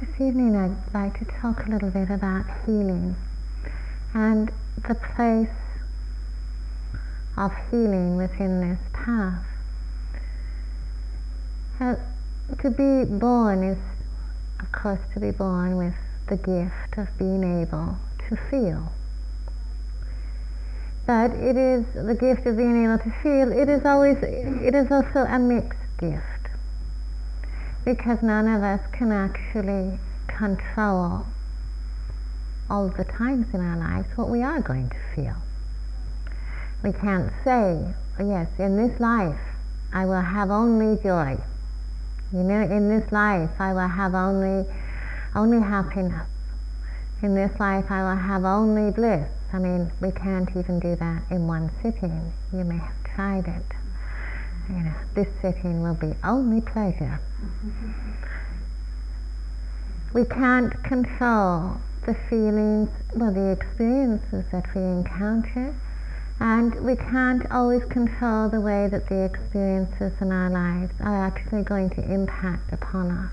This evening I'd like to talk a little bit about healing and the place of healing within this path. Uh, to be born is, of course, to be born with the gift of being able to feel. But it is the gift of being able to feel, it is always, it is also a mixed gift. Because none of us can actually control all the times in our lives what we are going to feel. We can't say, oh, yes, in this life I will have only joy. You know, in this life I will have only only happiness. In this life I will have only bliss. I mean, we can't even do that in one sitting. You may have tried it. You know, this sitting will be only pleasure. We can't control the feelings, well, the experiences that we encounter, and we can't always control the way that the experiences in our lives are actually going to impact upon us,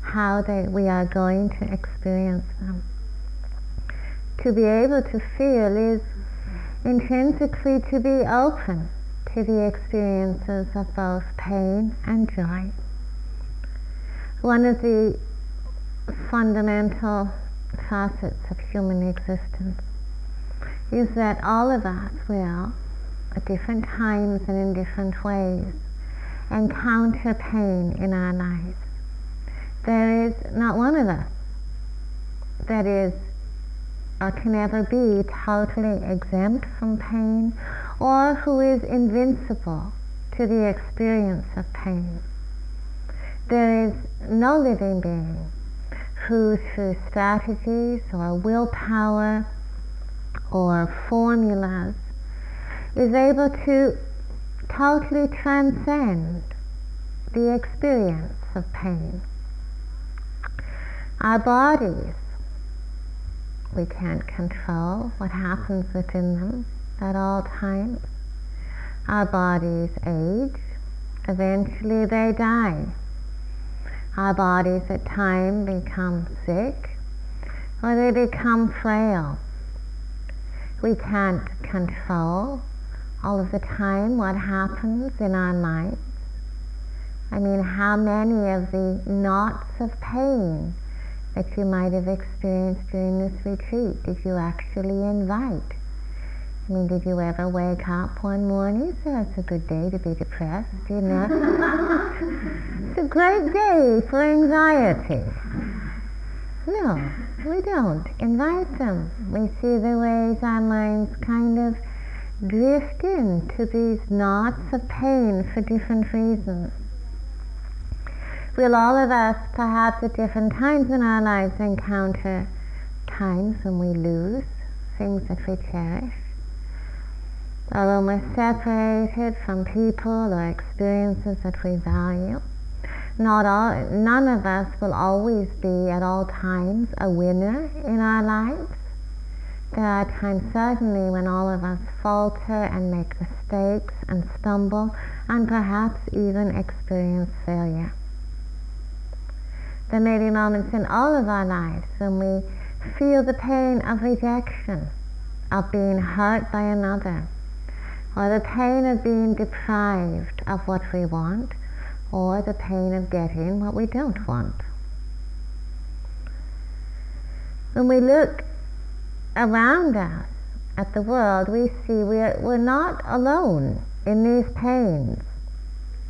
how they, we are going to experience them. To be able to feel is intrinsically to be open to the experiences of both pain and joy. One of the fundamental facets of human existence is that all of us will, at different times and in different ways, encounter pain in our lives. There is not one of us that is or can ever be totally exempt from pain or who is invincible to the experience of pain. There is no living being who through strategies or willpower or formulas is able to totally transcend the experience of pain. Our bodies, we can't control what happens within them at all times. Our bodies age, eventually they die our bodies at times become sick or they become frail. We can't control all of the time what happens in our minds. I mean, how many of the knots of pain that you might have experienced during this retreat did you actually invite? I mean, did you ever wake up one morning and say, it's a good day to be depressed, you know? it's a great day for anxiety. No, we don't. Invite them. We see the ways our minds kind of drift into these knots of pain for different reasons. Will all of us, perhaps at different times in our lives, encounter times when we lose things that we cherish? although we're separated from people or experiences that we value. Not all, none of us will always be at all times a winner in our lives. There are times certainly when all of us falter and make mistakes and stumble and perhaps even experience failure. There may be moments in all of our lives when we feel the pain of rejection, of being hurt by another, or the pain of being deprived of what we want, or the pain of getting what we don't want. When we look around us at the world, we see we're, we're not alone in these pains.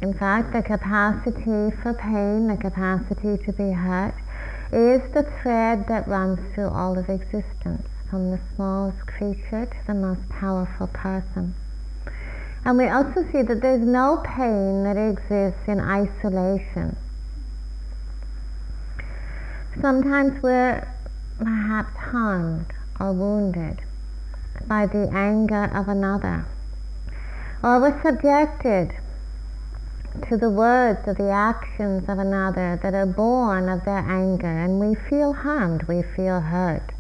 In fact, the capacity for pain, the capacity to be hurt, is the thread that runs through all of existence, from the smallest creature to the most powerful person. And we also see that there's no pain that exists in isolation. Sometimes we're perhaps harmed or wounded by the anger of another, or we're subjected to the words or the actions of another that are born of their anger, and we feel harmed, we feel hurt.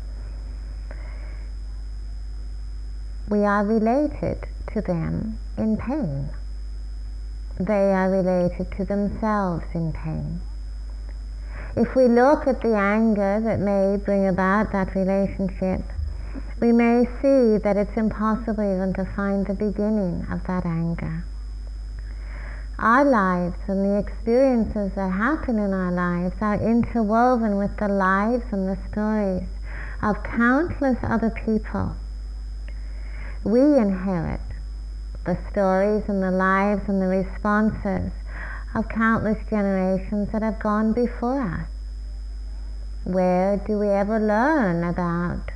We are related to them in pain. They are related to themselves in pain. If we look at the anger that may bring about that relationship, we may see that it's impossible even to find the beginning of that anger. Our lives and the experiences that happen in our lives are interwoven with the lives and the stories of countless other people. We inherit the stories and the lives and the responses of countless generations that have gone before us. Where do we ever learn about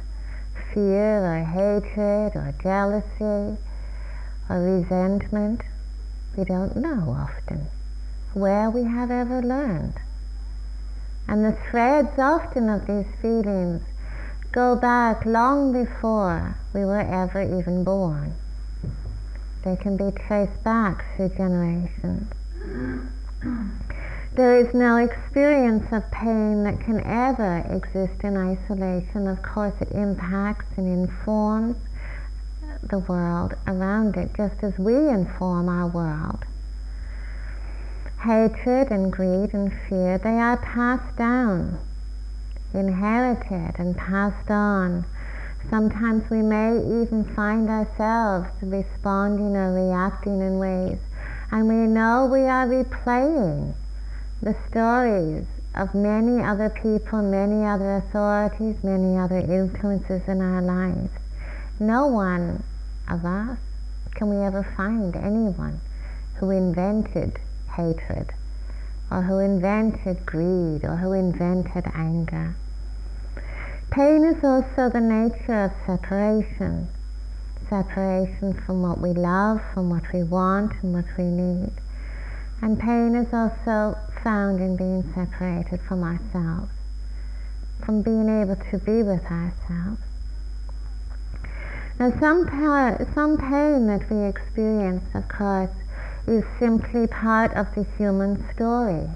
fear or hatred or jealousy or resentment? We don't know often where we have ever learned. And the threads often of these feelings go back long before we were ever even born. They can be traced back through generations. There is no experience of pain that can ever exist in isolation. Of course, it impacts and informs the world around it just as we inform our world. Hatred and greed and fear, they are passed down, inherited and passed on. Sometimes we may even find ourselves responding or reacting in ways and we know we are replaying the stories of many other people, many other authorities, many other influences in our lives. No one of us can we ever find anyone who invented hatred or who invented greed or who invented anger. Pain is also the nature of separation separation from what we love, from what we want, and what we need. And pain is also found in being separated from ourselves, from being able to be with ourselves. Now, some, some pain that we experience, of course, is simply part of the human story.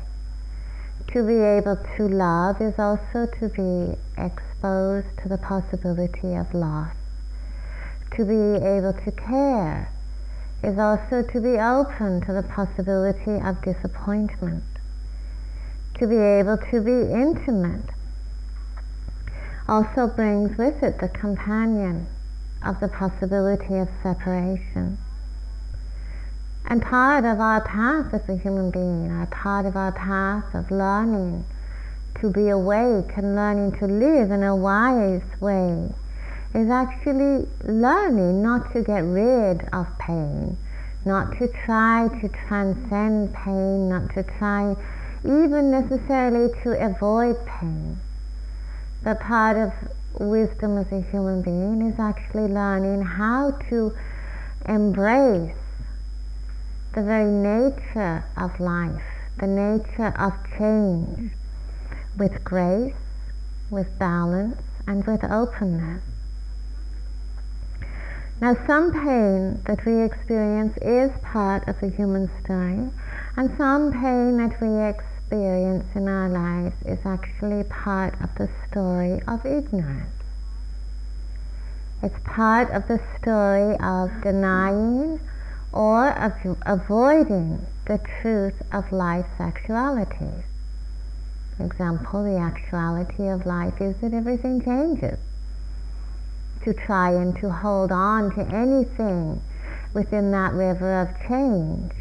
To be able to love is also to be exposed to the possibility of loss to be able to care is also to be open to the possibility of disappointment, to be able to be intimate also brings with it the companion of the possibility of separation. And part of our path as a human being, our part of our path of learning to be awake and learning to live in a wise way is actually learning not to get rid of pain, not to try to transcend pain, not to try even necessarily to avoid pain. But part of wisdom as a human being is actually learning how to embrace the very nature of life, the nature of change, with grace, with balance, and with openness. Now, some pain that we experience is part of the human story, and some pain that we experience in our lives is actually part of the story of ignorance. It's part of the story of denying or avoiding the truth of life's actuality. For example, the actuality of life is that everything changes to try and to hold on to anything within that river of change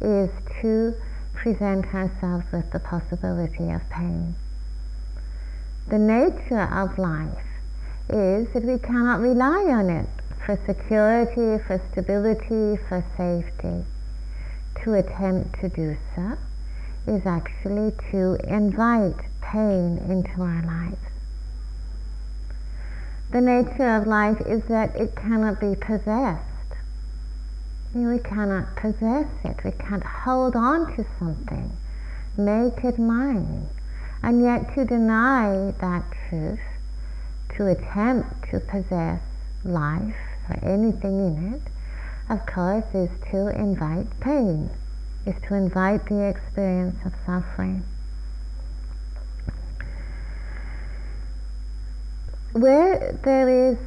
is to present ourselves with the possibility of pain. The nature of life is that we cannot rely on it for security, for stability, for safety. To attempt to do so is actually to invite pain into our lives the nature of life is that it cannot be possessed. We cannot possess it. We can't hold on to something, make it mine. And yet to deny that truth, to attempt to possess life or anything in it, of course, is to invite pain, is to invite the experience of suffering. where there is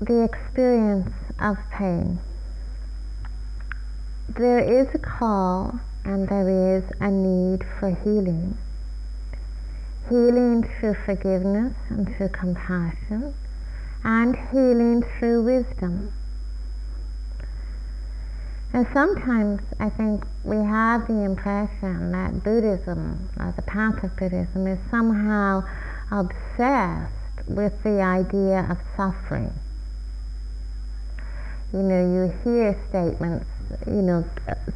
the experience of pain, there is a call and there is a need for healing. healing through forgiveness and through compassion, and healing through wisdom. And sometimes I think we have the impression that Buddhism, or the path of Buddhism, is somehow obsessed with the idea of suffering. You know, you hear statements, you know,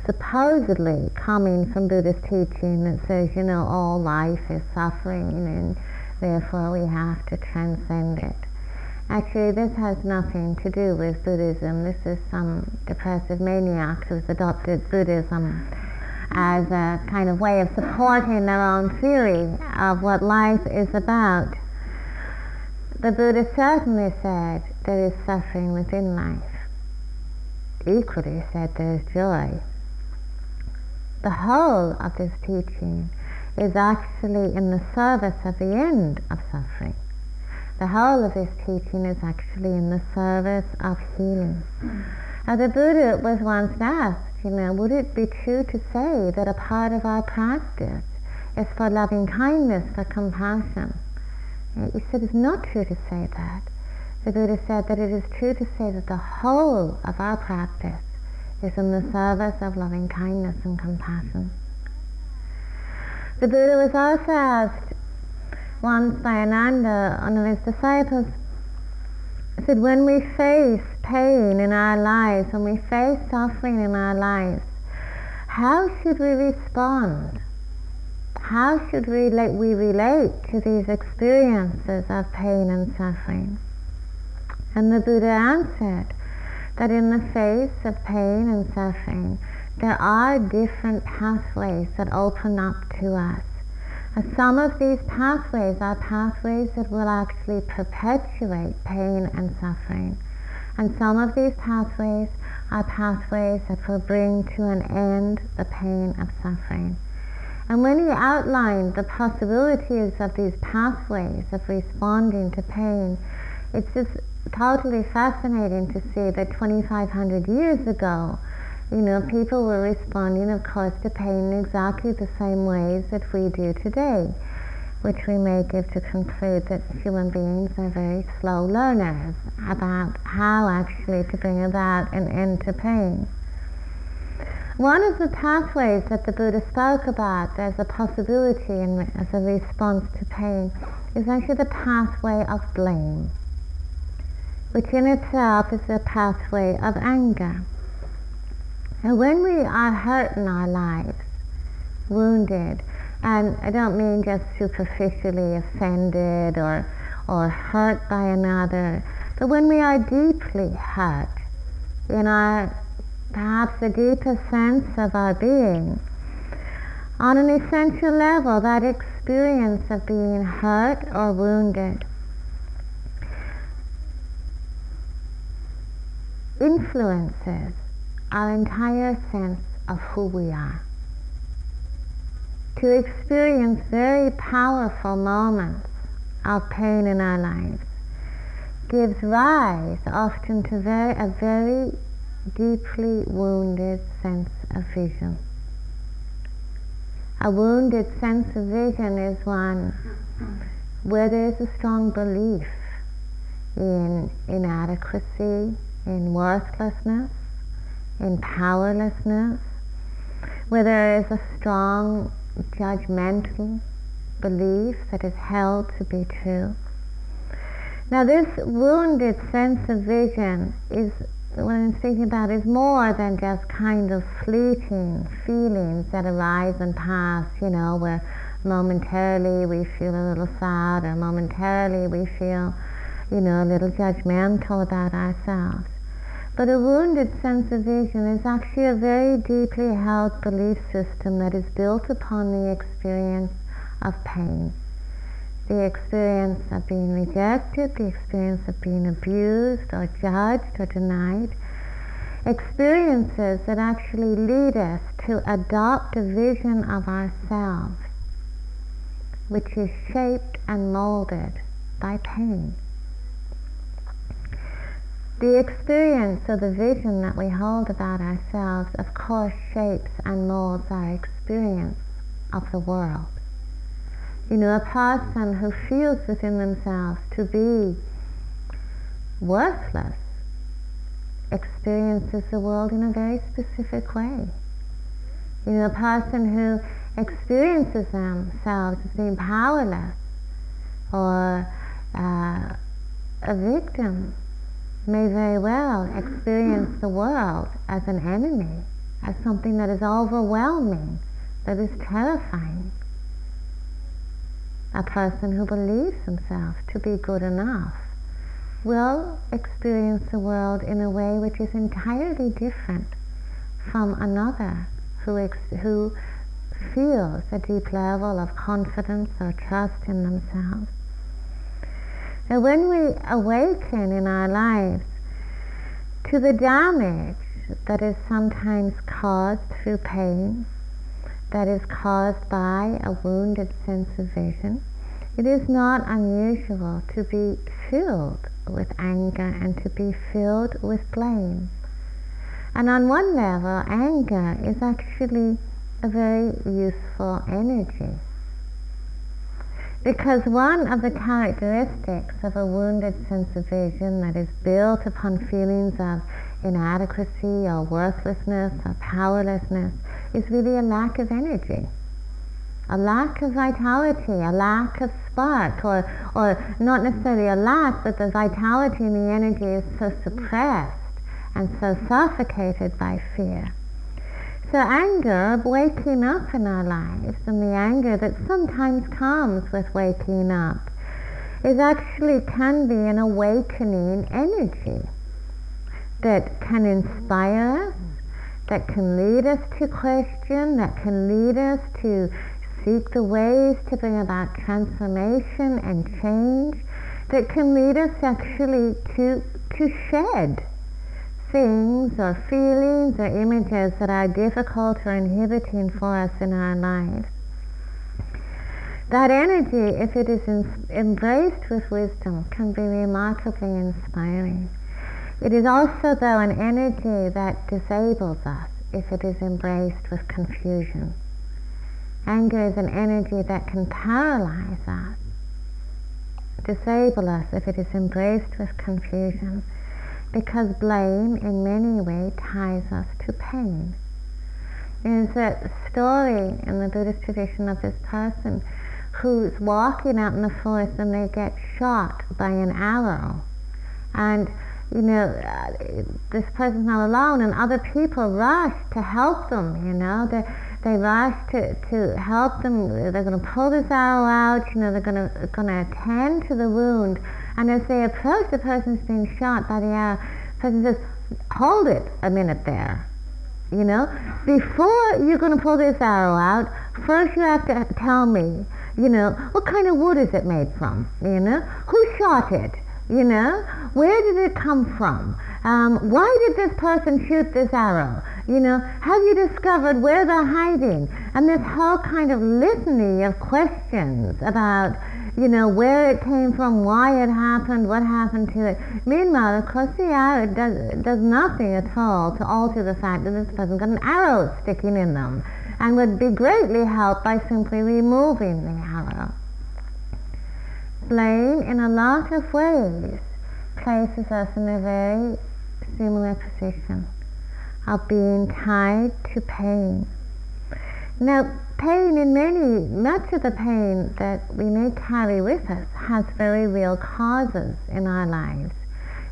supposedly coming from Buddhist teaching that says, you know, all life is suffering and therefore we have to transcend it. Actually, this has nothing to do with Buddhism. This is some depressive maniac who's adopted Buddhism as a kind of way of supporting their own theory of what life is about. The Buddha certainly said there is suffering within life. Equally said there is joy. The whole of this teaching is actually in the service of the end of suffering the whole of this teaching is actually in the service of healing. Now, the Buddha was once asked, you know, would it be true to say that a part of our practice is for loving kindness, for compassion? He said it's not true to say that. The Buddha said that it is true to say that the whole of our practice is in the service of loving kindness and compassion. The Buddha was also asked, once by Ananda, uh, one of his disciples, said, when we face pain in our lives, when we face suffering in our lives, how should we respond? How should we, like, we relate to these experiences of pain and suffering? And the Buddha answered that in the face of pain and suffering, there are different pathways that open up to us some of these pathways are pathways that will actually perpetuate pain and suffering. And some of these pathways are pathways that will bring to an end the pain of suffering. And when he outlined the possibilities of these pathways of responding to pain, it's just totally fascinating to see that 2,500 years ago, you know, people were responding, of course, to pain in exactly the same ways that we do today, which we may give to conclude that human beings are very slow learners about how actually to bring about an end to pain. One of the pathways that the Buddha spoke about as a possibility and as a response to pain is actually the pathway of blame, which in itself is the pathway of anger. And when we are hurt in our lives, wounded, and I don't mean just superficially offended or, or hurt by another, but when we are deeply hurt in our perhaps the deepest sense of our being, on an essential level, that experience of being hurt or wounded influences our entire sense of who we are. To experience very powerful moments of pain in our lives gives rise often to very, a very deeply wounded sense of vision. A wounded sense of vision is one where there is a strong belief in inadequacy, in worthlessness, in powerlessness, where there is a strong judgmental belief that is held to be true. Now, this wounded sense of vision is what I'm speaking about is more than just kind of fleeting feelings that arise and pass, you know, where momentarily we feel a little sad or momentarily we feel, you know, a little judgmental about ourselves. But a wounded sense of vision is actually a very deeply held belief system that is built upon the experience of pain. The experience of being rejected, the experience of being abused or judged or denied. Experiences that actually lead us to adopt a vision of ourselves which is shaped and molded by pain. The experience or the vision that we hold about ourselves, of course, shapes and molds our experience of the world. You know, a person who feels within themselves to be worthless experiences the world in a very specific way. You know, a person who experiences themselves as being powerless or uh, a victim may very well experience the world as an enemy, as something that is overwhelming, that is terrifying. A person who believes himself to be good enough will experience the world in a way which is entirely different from another who, ex- who feels a deep level of confidence or trust in themselves. Now, when we awaken in our lives to the damage that is sometimes caused through pain, that is caused by a wounded sense of vision, it is not unusual to be filled with anger and to be filled with blame. And on one level, anger is actually a very useful energy. Because one of the characteristics of a wounded sense of vision that is built upon feelings of inadequacy or worthlessness or powerlessness is really a lack of energy a lack of vitality, a lack of spark, or, or not necessarily a lack, but the vitality and the energy is so suppressed and so suffocated by fear. So anger, of waking up in our lives, and the anger that sometimes comes with waking up, is actually can be an awakening energy that can inspire us, that can lead us to question, that can lead us to seek the ways to bring about transformation and change that can lead us actually to, to shed things or feelings or images that are difficult or inhibiting for us in our lives. That energy, if it is embraced with wisdom, can be remarkably inspiring. It is also, though, an energy that disables us if it is embraced with confusion. Anger is an energy that can paralyze us, disable us if it is embraced with confusion, because blame in many ways ties us to pain. There's a story in the Buddhist tradition of this person who's walking out in the forest and they get shot by an arrow. And you know, uh, this person's not alone, and other people rush to help them. You know, they they rush to, to help them. They're going to pull this arrow out. You know, they're going to going to attend to the wound. And as they approach the person who's being shot by the arrow, the person says, "Hold it a minute there." You know, before you're going to pull this arrow out, first you have to tell me. You know, what kind of wood is it made from? You know, who shot it? You know, where did it come from? Um, why did this person shoot this arrow? You know, have you discovered where they're hiding? And this whole kind of litany of questions about, you know, where it came from, why it happened, what happened to it. Meanwhile, of course, the arrow does, does nothing at all to alter the fact that this person got an arrow sticking in them and would be greatly helped by simply removing the arrow. Blame, in a lot of ways, places us in a very similar position of being tied to pain. Now, pain in many, much of the pain that we may carry with us has very real causes in our lives,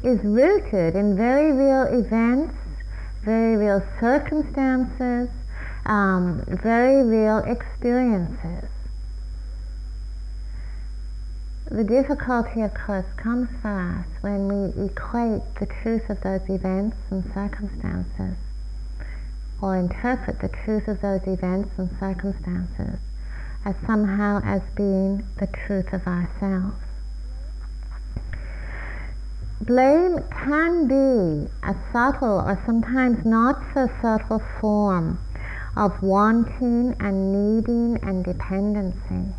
is rooted in very real events, very real circumstances, um, very real experiences. The difficulty, of course, comes for us when we equate the truth of those events and circumstances or interpret the truth of those events and circumstances as somehow as being the truth of ourselves. Blame can be a subtle or sometimes not so subtle form of wanting and needing and dependency.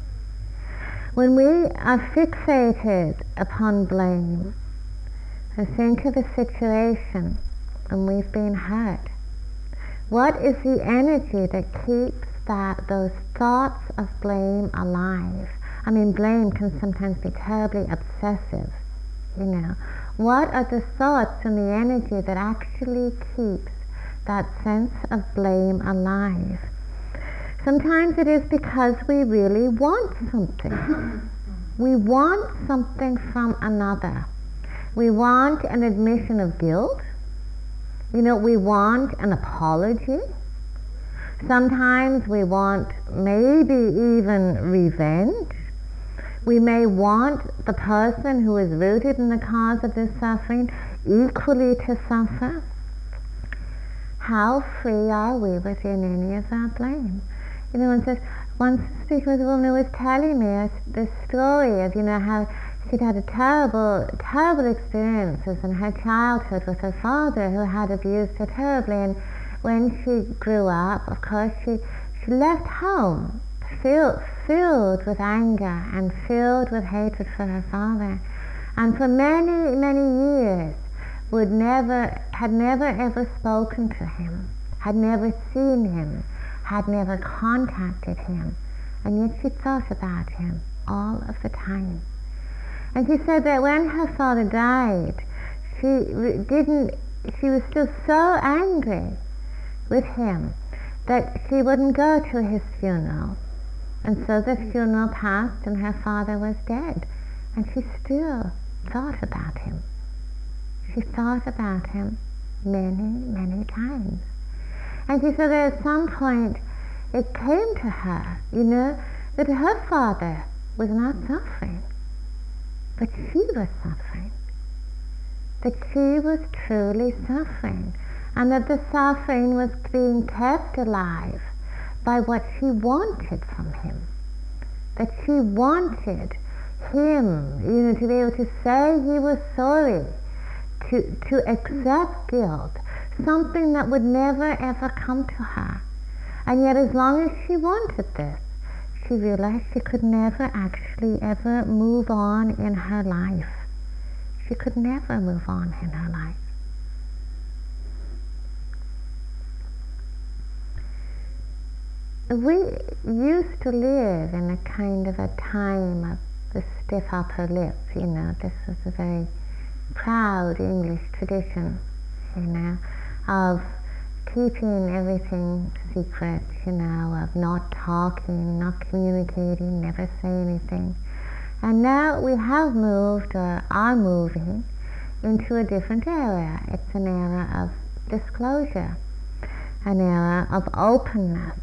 When we are fixated upon blame, and think of a situation and we've been hurt, what is the energy that keeps that those thoughts of blame alive? I mean, blame can sometimes be terribly obsessive, you know. What are the thoughts and the energy that actually keeps that sense of blame alive? Sometimes it is because we really want something. We want something from another. We want an admission of guilt. You know, we want an apology. Sometimes we want maybe even revenge. We may want the person who is rooted in the cause of this suffering equally to suffer. How free are we within any of our blame? You know, one says, once speaking with a woman who was telling me this story of, you know, how she'd had a terrible, terrible experiences in her childhood with her father who had abused her terribly. And when she grew up, of course, she, she left home filled, filled with anger and filled with hatred for her father. And for many, many years would never, had never ever spoken to him, had never seen him, had never contacted him. And yet she thought about him all of the time. And she said that when her father died, she didn't, she was still so angry with him that she wouldn't go to his funeral. And so the funeral passed and her father was dead. And she still thought about him. She thought about him many, many times. And she said that at some point it came to her, you know, that her father was not suffering, but she was suffering. That she was truly suffering and that the suffering was being kept alive by what she wanted from him. That she wanted him, you know, to be able to say he was sorry, to, to accept guilt, something that would never ever come to her. And yet, as long as she wanted this, she realized she could never actually ever move on in her life. She could never move on in her life. we used to live in a kind of a time of the stiff upper lip, you know, this was a very proud English tradition, you know, of keeping everything secret, you know, of not talking, not communicating, never say anything. And now we have moved or are moving into a different era. It's an era of disclosure, an era of openness,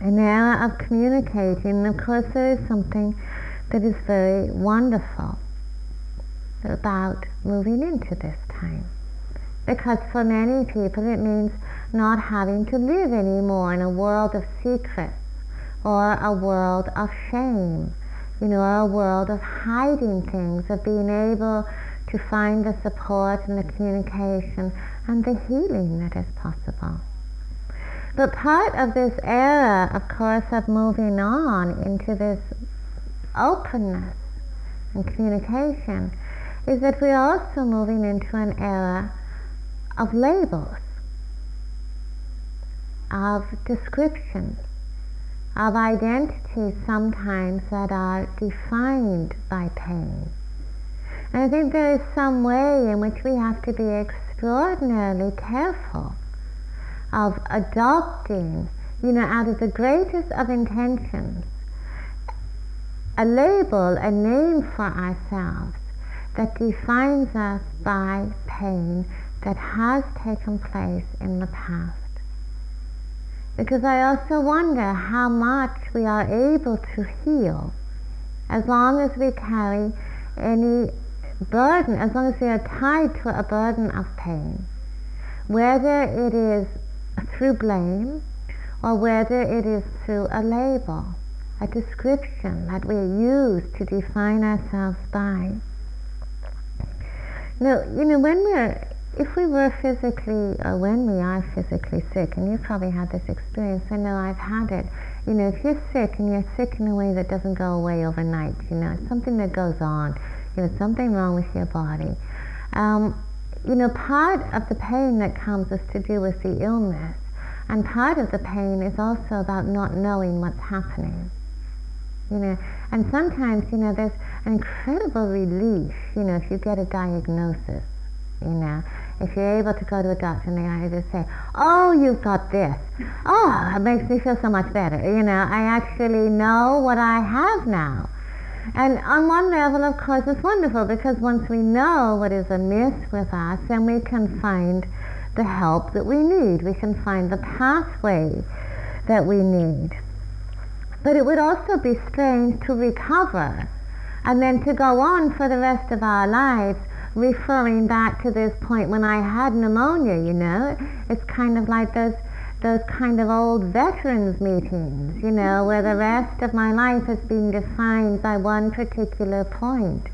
an era of communicating. And of course, there is something that is very wonderful about moving into this time. Because for many people, it means not having to live anymore in a world of secrets or a world of shame, you know, or a world of hiding things, of being able to find the support and the communication and the healing that is possible. But part of this era, of course, of moving on into this openness and communication is that we're also moving into an era of labels, of descriptions, of identities sometimes that are defined by pain. And I think there is some way in which we have to be extraordinarily careful of adopting, you know, out of the greatest of intentions, a label, a name for ourselves that defines us by pain that has taken place in the past. Because I also wonder how much we are able to heal as long as we carry any burden, as long as we are tied to a burden of pain. Whether it is through blame or whether it is through a label, a description that we use to define ourselves by. Now, you know, when we're, if we were physically, or when we are physically sick, and you've probably had this experience, I know I've had it. You know, if you're sick and you're sick in a way that doesn't go away overnight, you know, it's something that goes on, you know, something wrong with your body. Um, you know, part of the pain that comes is to do with the illness, and part of the pain is also about not knowing what's happening. you know. And sometimes, you know, there's an incredible relief, you know, if you get a diagnosis, you know. If you're able to go to a doctor and they either say, oh, you've got this. Oh, it makes me feel so much better. You know, I actually know what I have now. And on one level, of course, it's wonderful because once we know what is amiss with us, then we can find the help that we need. We can find the pathway that we need. But it would also be strange to recover and then to go on for the rest of our lives referring back to this point when I had pneumonia, you know. It's kind of like those those kind of old veterans meetings, you know, where the rest of my life has been defined by one particular point,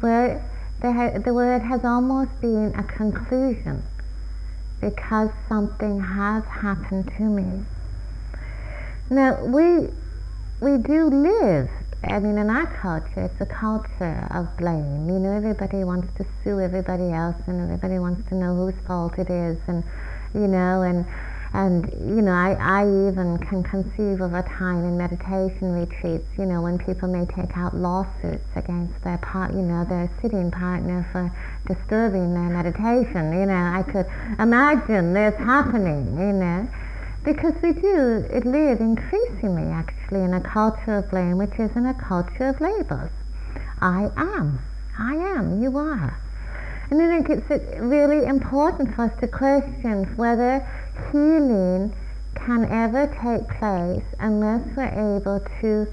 where the, the word has almost been a conclusion because something has happened to me. Now, we, we do live, I mean, in our culture, it's a culture of blame. You know, everybody wants to sue everybody else and everybody wants to know whose fault it is and, you know, and, and you know, I, I even can conceive of a time in meditation retreats, you know, when people may take out lawsuits against their part, you know, their sitting partner for disturbing their meditation. You know, I could imagine this happening, you know because we do live increasingly actually in a culture of blame which is in a culture of labels. I am, I am, you are. And I think it's really important for us to question whether healing can ever take place unless we're able to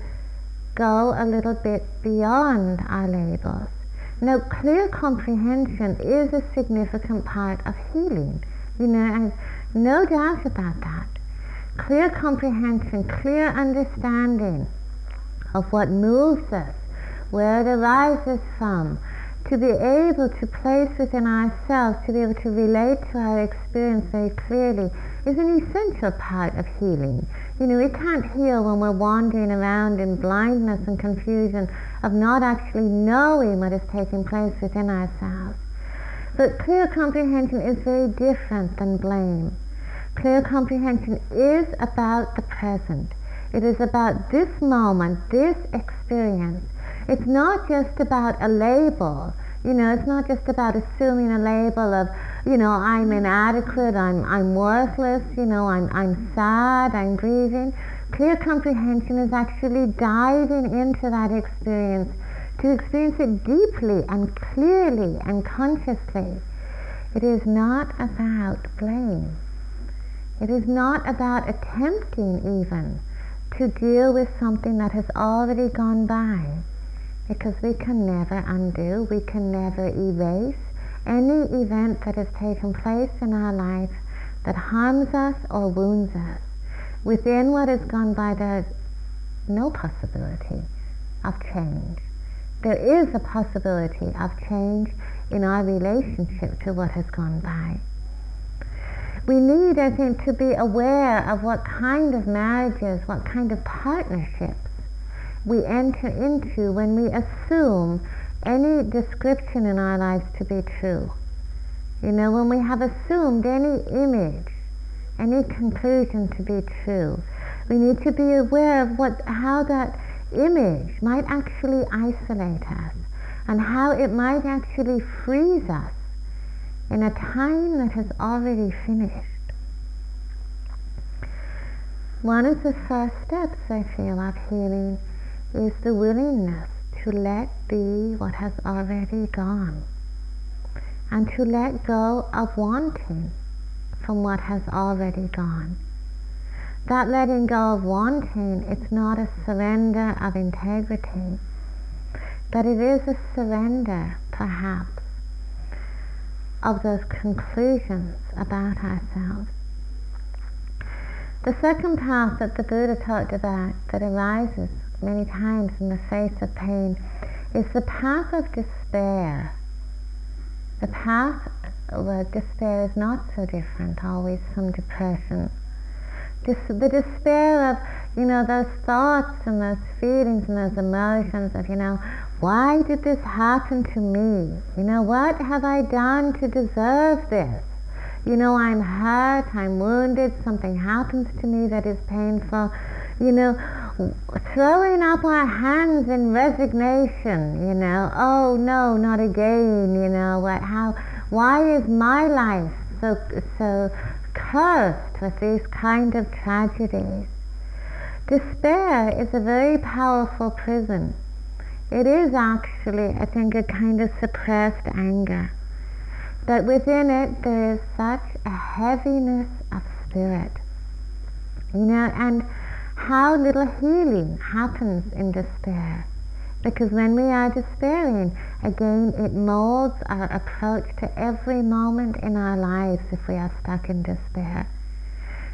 go a little bit beyond our labels. Now, clear comprehension is a significant part of healing, you know, and no doubt about that clear comprehension, clear understanding of what moves us, where it arises from, to be able to place within ourselves, to be able to relate to our experience very clearly, is an essential part of healing. You know, we can't heal when we're wandering around in blindness and confusion of not actually knowing what is taking place within ourselves. But clear comprehension is very different than blame. Clear comprehension is about the present. It is about this moment, this experience. It's not just about a label. You know, it's not just about assuming a label of, you know, I'm inadequate, I'm, I'm worthless, you know, I'm, I'm sad, I'm grieving. Clear comprehension is actually diving into that experience to experience it deeply and clearly and consciously. It is not about blame. It is not about attempting even to deal with something that has already gone by because we can never undo, we can never erase any event that has taken place in our life that harms us or wounds us. Within what has gone by, there's no possibility of change. There is a possibility of change in our relationship to what has gone by we need, I think, to be aware of what kind of marriages, what kind of partnerships we enter into when we assume any description in our lives to be true. You know, when we have assumed any image, any conclusion to be true, we need to be aware of what, how that image might actually isolate us and how it might actually freeze us in a time that has already finished. One of the first steps, I feel, of healing is the willingness to let be what has already gone and to let go of wanting from what has already gone. That letting go of wanting, it's not a surrender of integrity, but it is a surrender, perhaps, of those conclusions about ourselves. The second path that the Buddha talked about that arises many times in the face of pain is the path of despair. The path where despair is not so different always from depression. the despair of, you know, those thoughts and those feelings and those emotions of, you know, why did this happen to me? You know, what have I done to deserve this? You know, I'm hurt, I'm wounded, something happens to me that is painful. You know, throwing up our hands in resignation, you know, oh no, not again, you know, what, how, why is my life so, so cursed with these kind of tragedies? Despair is a very powerful prison. It is actually, I think, a kind of suppressed anger. But within it, there is such a heaviness of spirit. You know, and how little healing happens in despair. Because when we are despairing, again, it molds our approach to every moment in our lives if we are stuck in despair.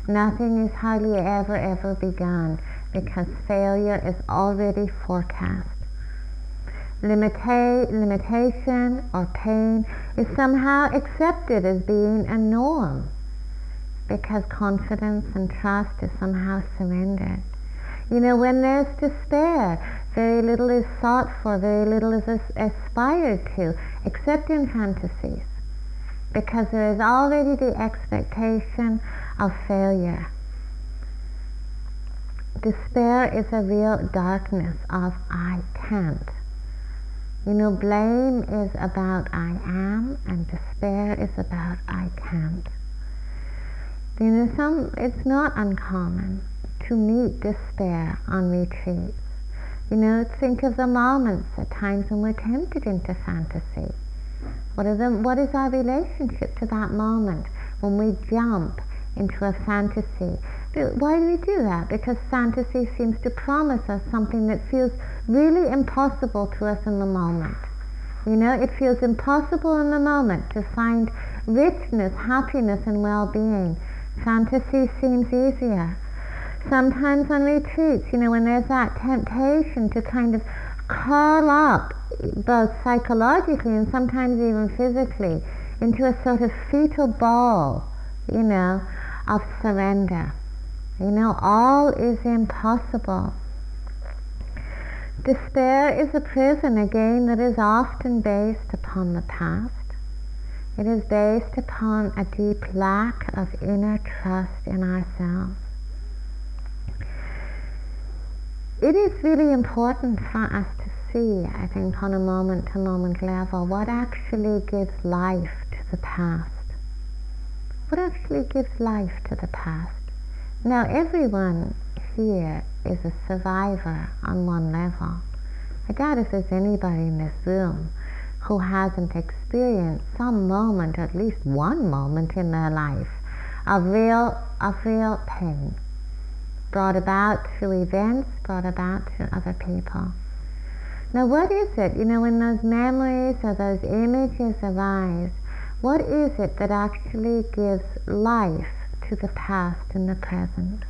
Nothing is hardly ever, ever begun because failure is already forecast. Limita- limitation or pain is somehow accepted as being a norm because confidence and trust is somehow surrendered. You know, when there's despair, very little is sought for, very little is aspired to, except in fantasies, because there is already the expectation of failure. Despair is a real darkness of I can't. You know, blame is about I am, and despair is about I can't. You know, some, it's not uncommon to meet despair on retreats. You know, think of the moments at times when we're tempted into fantasy. What, are the, what is our relationship to that moment when we jump into a fantasy? Why do we do that? Because fantasy seems to promise us something that feels really impossible to us in the moment. You know, it feels impossible in the moment to find richness, happiness, and well being fantasy seems easier. Sometimes on retreats, you know, when there's that temptation to kind of curl up, both psychologically and sometimes even physically, into a sort of fetal ball, you know, of surrender. You know, all is impossible. Despair is a prison, again, that is often based upon the past it is based upon a deep lack of inner trust in ourselves. It is really important for us to see, I think, on a moment to moment level, what actually gives life to the past. What actually gives life to the past? Now, everyone here is a survivor on one level. I doubt if there's anybody in this room who hasn't experienced some moment, at least one moment in their life, of real, of real pain, brought about through events, brought about through other people. Now, what is it, you know, when those memories or those images arise, what is it that actually gives life to the past and the present?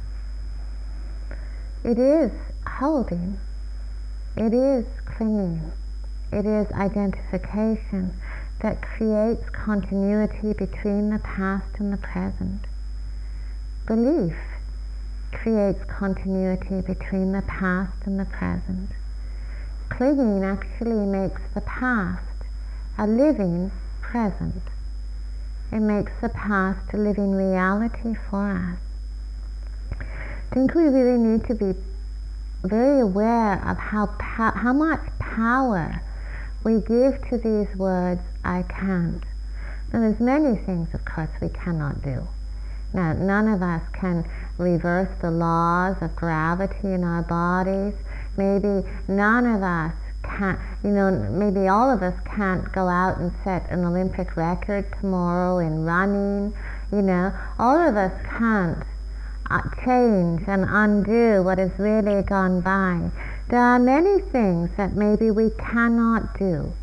It is holding, it is clinging. It is identification that creates continuity between the past and the present. Belief creates continuity between the past and the present. Clinging actually makes the past a living present. It makes the past a living reality for us. Think we really need to be very aware of how, how much power we give to these words, I can't. Now, there's many things, of course, we cannot do. Now, none of us can reverse the laws of gravity in our bodies. Maybe none of us can't, you know, maybe all of us can't go out and set an Olympic record tomorrow in running, you know. All of us can't Uh, change and undo what has really gone by. There are many things that maybe we cannot do.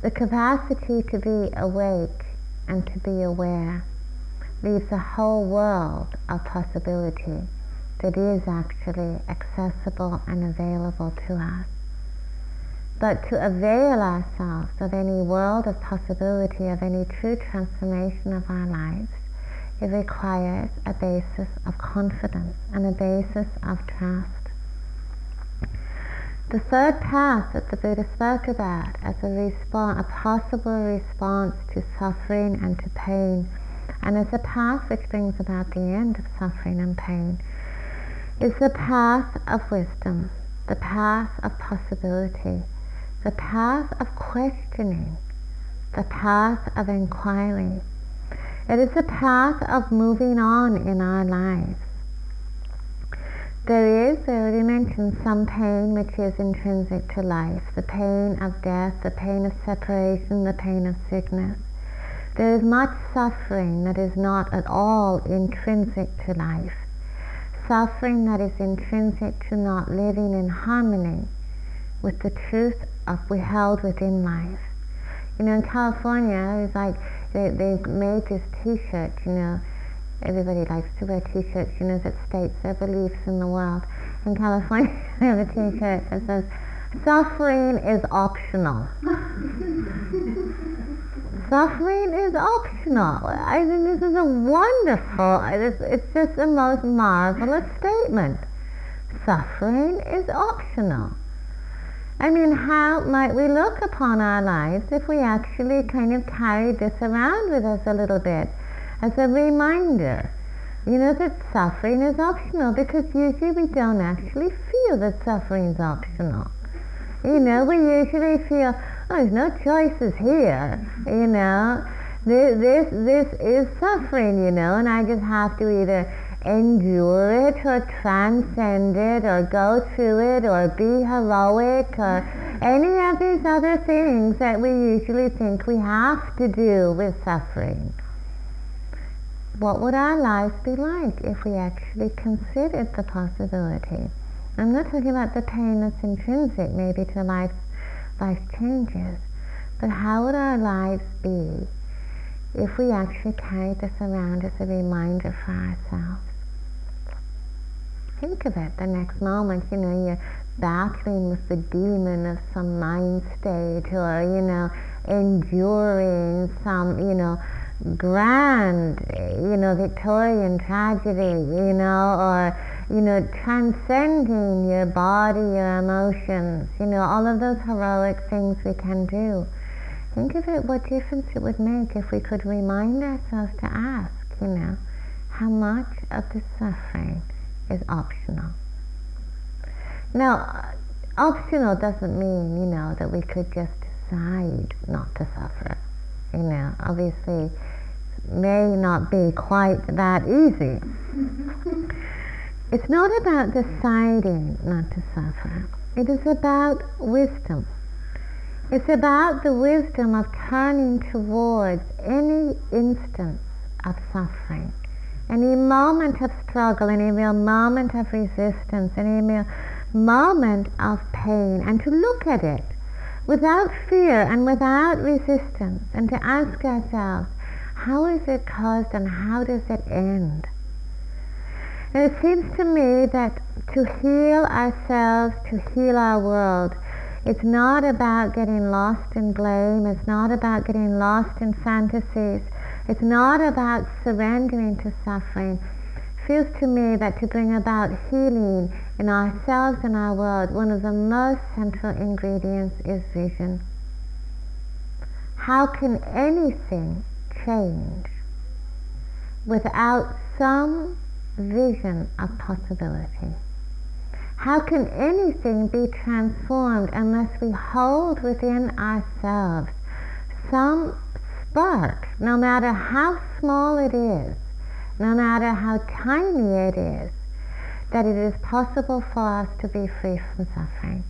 The capacity to be awake and to be aware leaves a whole world of possibility that is actually accessible and available to us. But to avail ourselves of any world of possibility, of any true transformation of our lives, it requires a basis of confidence and a basis of trust. The third path that the Buddha spoke about as a, response, a possible response to suffering and to pain and as a path which brings about the end of suffering and pain, is the path of wisdom, the path of possibility, the path of questioning, the path of inquiry. It is the path of moving on in our lives. There is, I already mentioned, some pain which is intrinsic to life the pain of death, the pain of separation, the pain of sickness. There is much suffering that is not at all intrinsic to life. Suffering that is intrinsic to not living in harmony with the truth of we held within life. You know, in California, it's like they, they made this T-shirt. You know, everybody likes to wear T-shirts. You know, that states their beliefs in the world. In California, they have a T-shirt that says, "Suffering is optional." suffering is optional. I think this is a wonderful, it's, it's just the most marvelous statement. Suffering is optional. I mean, how might we look upon our lives if we actually kind of carried this around with us a little bit as a reminder? You know, that suffering is optional because usually we don't actually feel that suffering is optional. You know, we usually feel, oh, there's no choices here, you know. This, this, this is suffering, you know, and I just have to either endure it or transcend it or go through it or be heroic or any of these other things that we usually think we have to do with suffering. What would our lives be like if we actually considered the possibility? I'm not talking about the pain that's intrinsic maybe to life life changes. But how would our lives be if we actually carried this around as a reminder for ourselves? Think of it the next moment, you know, you're battling with the demon of some mind state or, you know, enduring some, you know, grand, you know, Victorian tragedy, you know, or you know, transcending your body, your emotions, you know, all of those heroic things we can do. Think of it, what difference it would make if we could remind ourselves to ask, you know, how much of the suffering is optional. Now, optional doesn't mean, you know, that we could just decide not to suffer. You know, obviously, may not be quite that easy. It's not about deciding not to suffer. It is about wisdom. It's about the wisdom of turning towards any instance of suffering, any moment of struggle, any real moment of resistance, any real moment of pain, and to look at it without fear and without resistance, and to ask ourselves, how is it caused and how does it end? And it seems to me that to heal ourselves, to heal our world, it's not about getting lost in blame, it's not about getting lost in fantasies, it's not about surrendering to suffering. It feels to me that to bring about healing in ourselves and our world, one of the most central ingredients is vision. How can anything change without some vision of possibility. How can anything be transformed unless we hold within ourselves some spark, no matter how small it is, no matter how tiny it is, that it is possible for us to be free from suffering,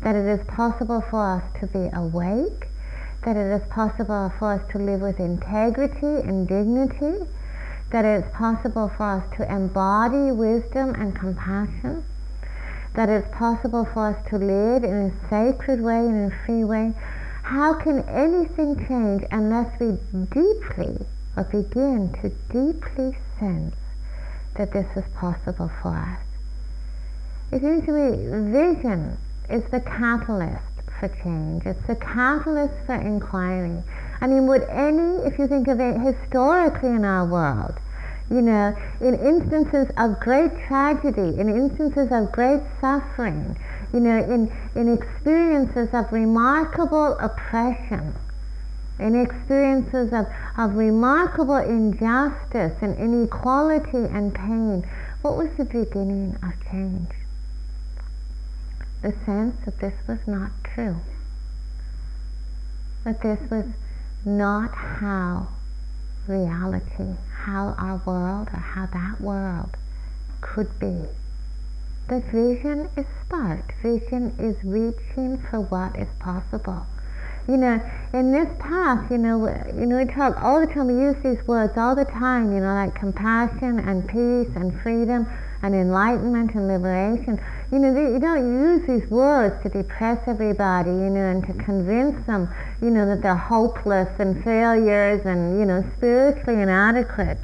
that it is possible for us to be awake, that it is possible for us to live with integrity and dignity, that it's possible for us to embody wisdom and compassion, that it's possible for us to live in a sacred way, in a free way. How can anything change unless we deeply or begin to deeply sense that this is possible for us? It seems to me vision is the catalyst for change. It's the catalyst for inquiry. I mean, would any, if you think of it historically in our world, you know, in instances of great tragedy, in instances of great suffering, you know, in, in experiences of remarkable oppression, in experiences of, of remarkable injustice and inequality and pain, what was the beginning of change? The sense that this was not true, that this was not how reality, how our world or how that world could be. The vision is sparked. Vision is reaching for what is possible you know, in this path, you know, you know, we talk all the time. We use these words all the time. You know, like compassion and peace and freedom and enlightenment and liberation. You know, you don't use these words to depress everybody. You know, and to convince them, you know, that they're hopeless and failures and you know, spiritually inadequate.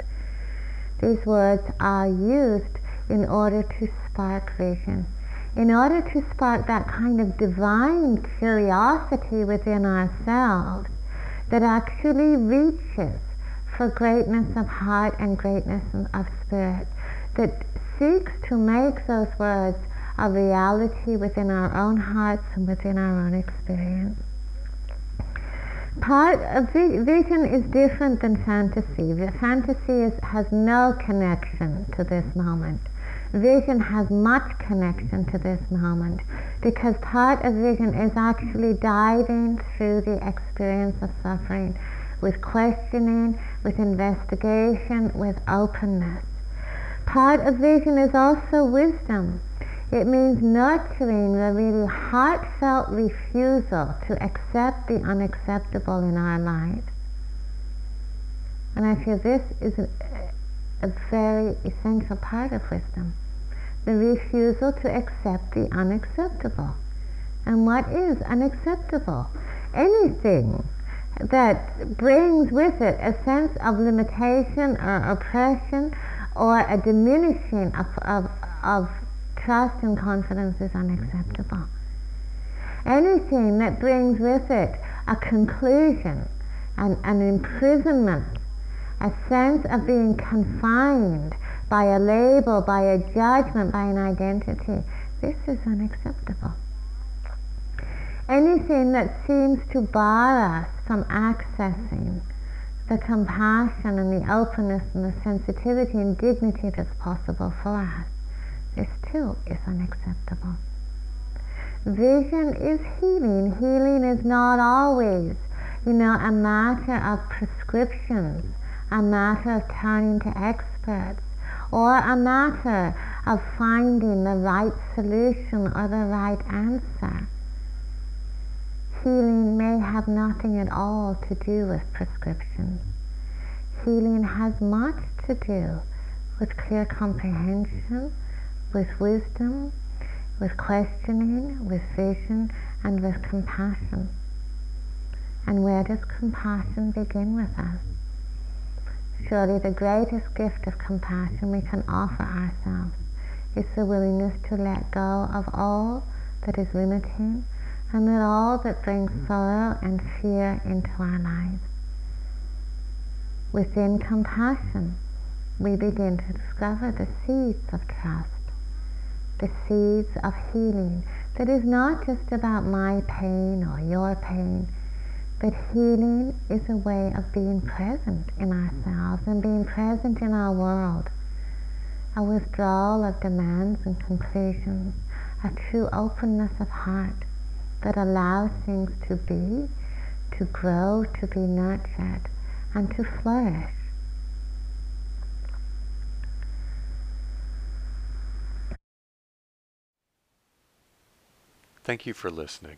These words are used in order to spark vision in order to spark that kind of divine curiosity within ourselves that actually reaches for greatness of heart and greatness of spirit, that seeks to make those words a reality within our own hearts and within our own experience. Part of vision is different than fantasy. The fantasy is, has no connection to this moment vision has much connection to this moment because part of vision is actually diving through the experience of suffering with questioning, with investigation, with openness. Part of vision is also wisdom. It means nurturing the really heartfelt refusal to accept the unacceptable in our life. And I feel this is a very essential part of wisdom the refusal to accept the unacceptable. And what is unacceptable? Anything that brings with it a sense of limitation or oppression or a diminishing of, of, of trust and confidence is unacceptable. Anything that brings with it a conclusion, an, an imprisonment, a sense of being confined by a label, by a judgment, by an identity. This is unacceptable. Anything that seems to bar us from accessing the compassion and the openness and the sensitivity and dignity that's possible for us, this too is unacceptable. Vision is healing. Healing is not always, you know, a matter of prescriptions a matter of turning to experts, or a matter of finding the right solution or the right answer. Healing may have nothing at all to do with prescriptions. Healing has much to do with clear comprehension, with wisdom, with questioning, with vision, and with compassion. And where does compassion begin with us? Surely the greatest gift of compassion we can offer ourselves is the willingness to let go of all that is limiting and that all that brings sorrow and fear into our lives. Within compassion, we begin to discover the seeds of trust, the seeds of healing that is not just about my pain or your pain, but healing is a way of being present in ourselves and being present in our world. A withdrawal of demands and conclusions, a true openness of heart that allows things to be, to grow, to be nurtured, and to flourish. Thank you for listening.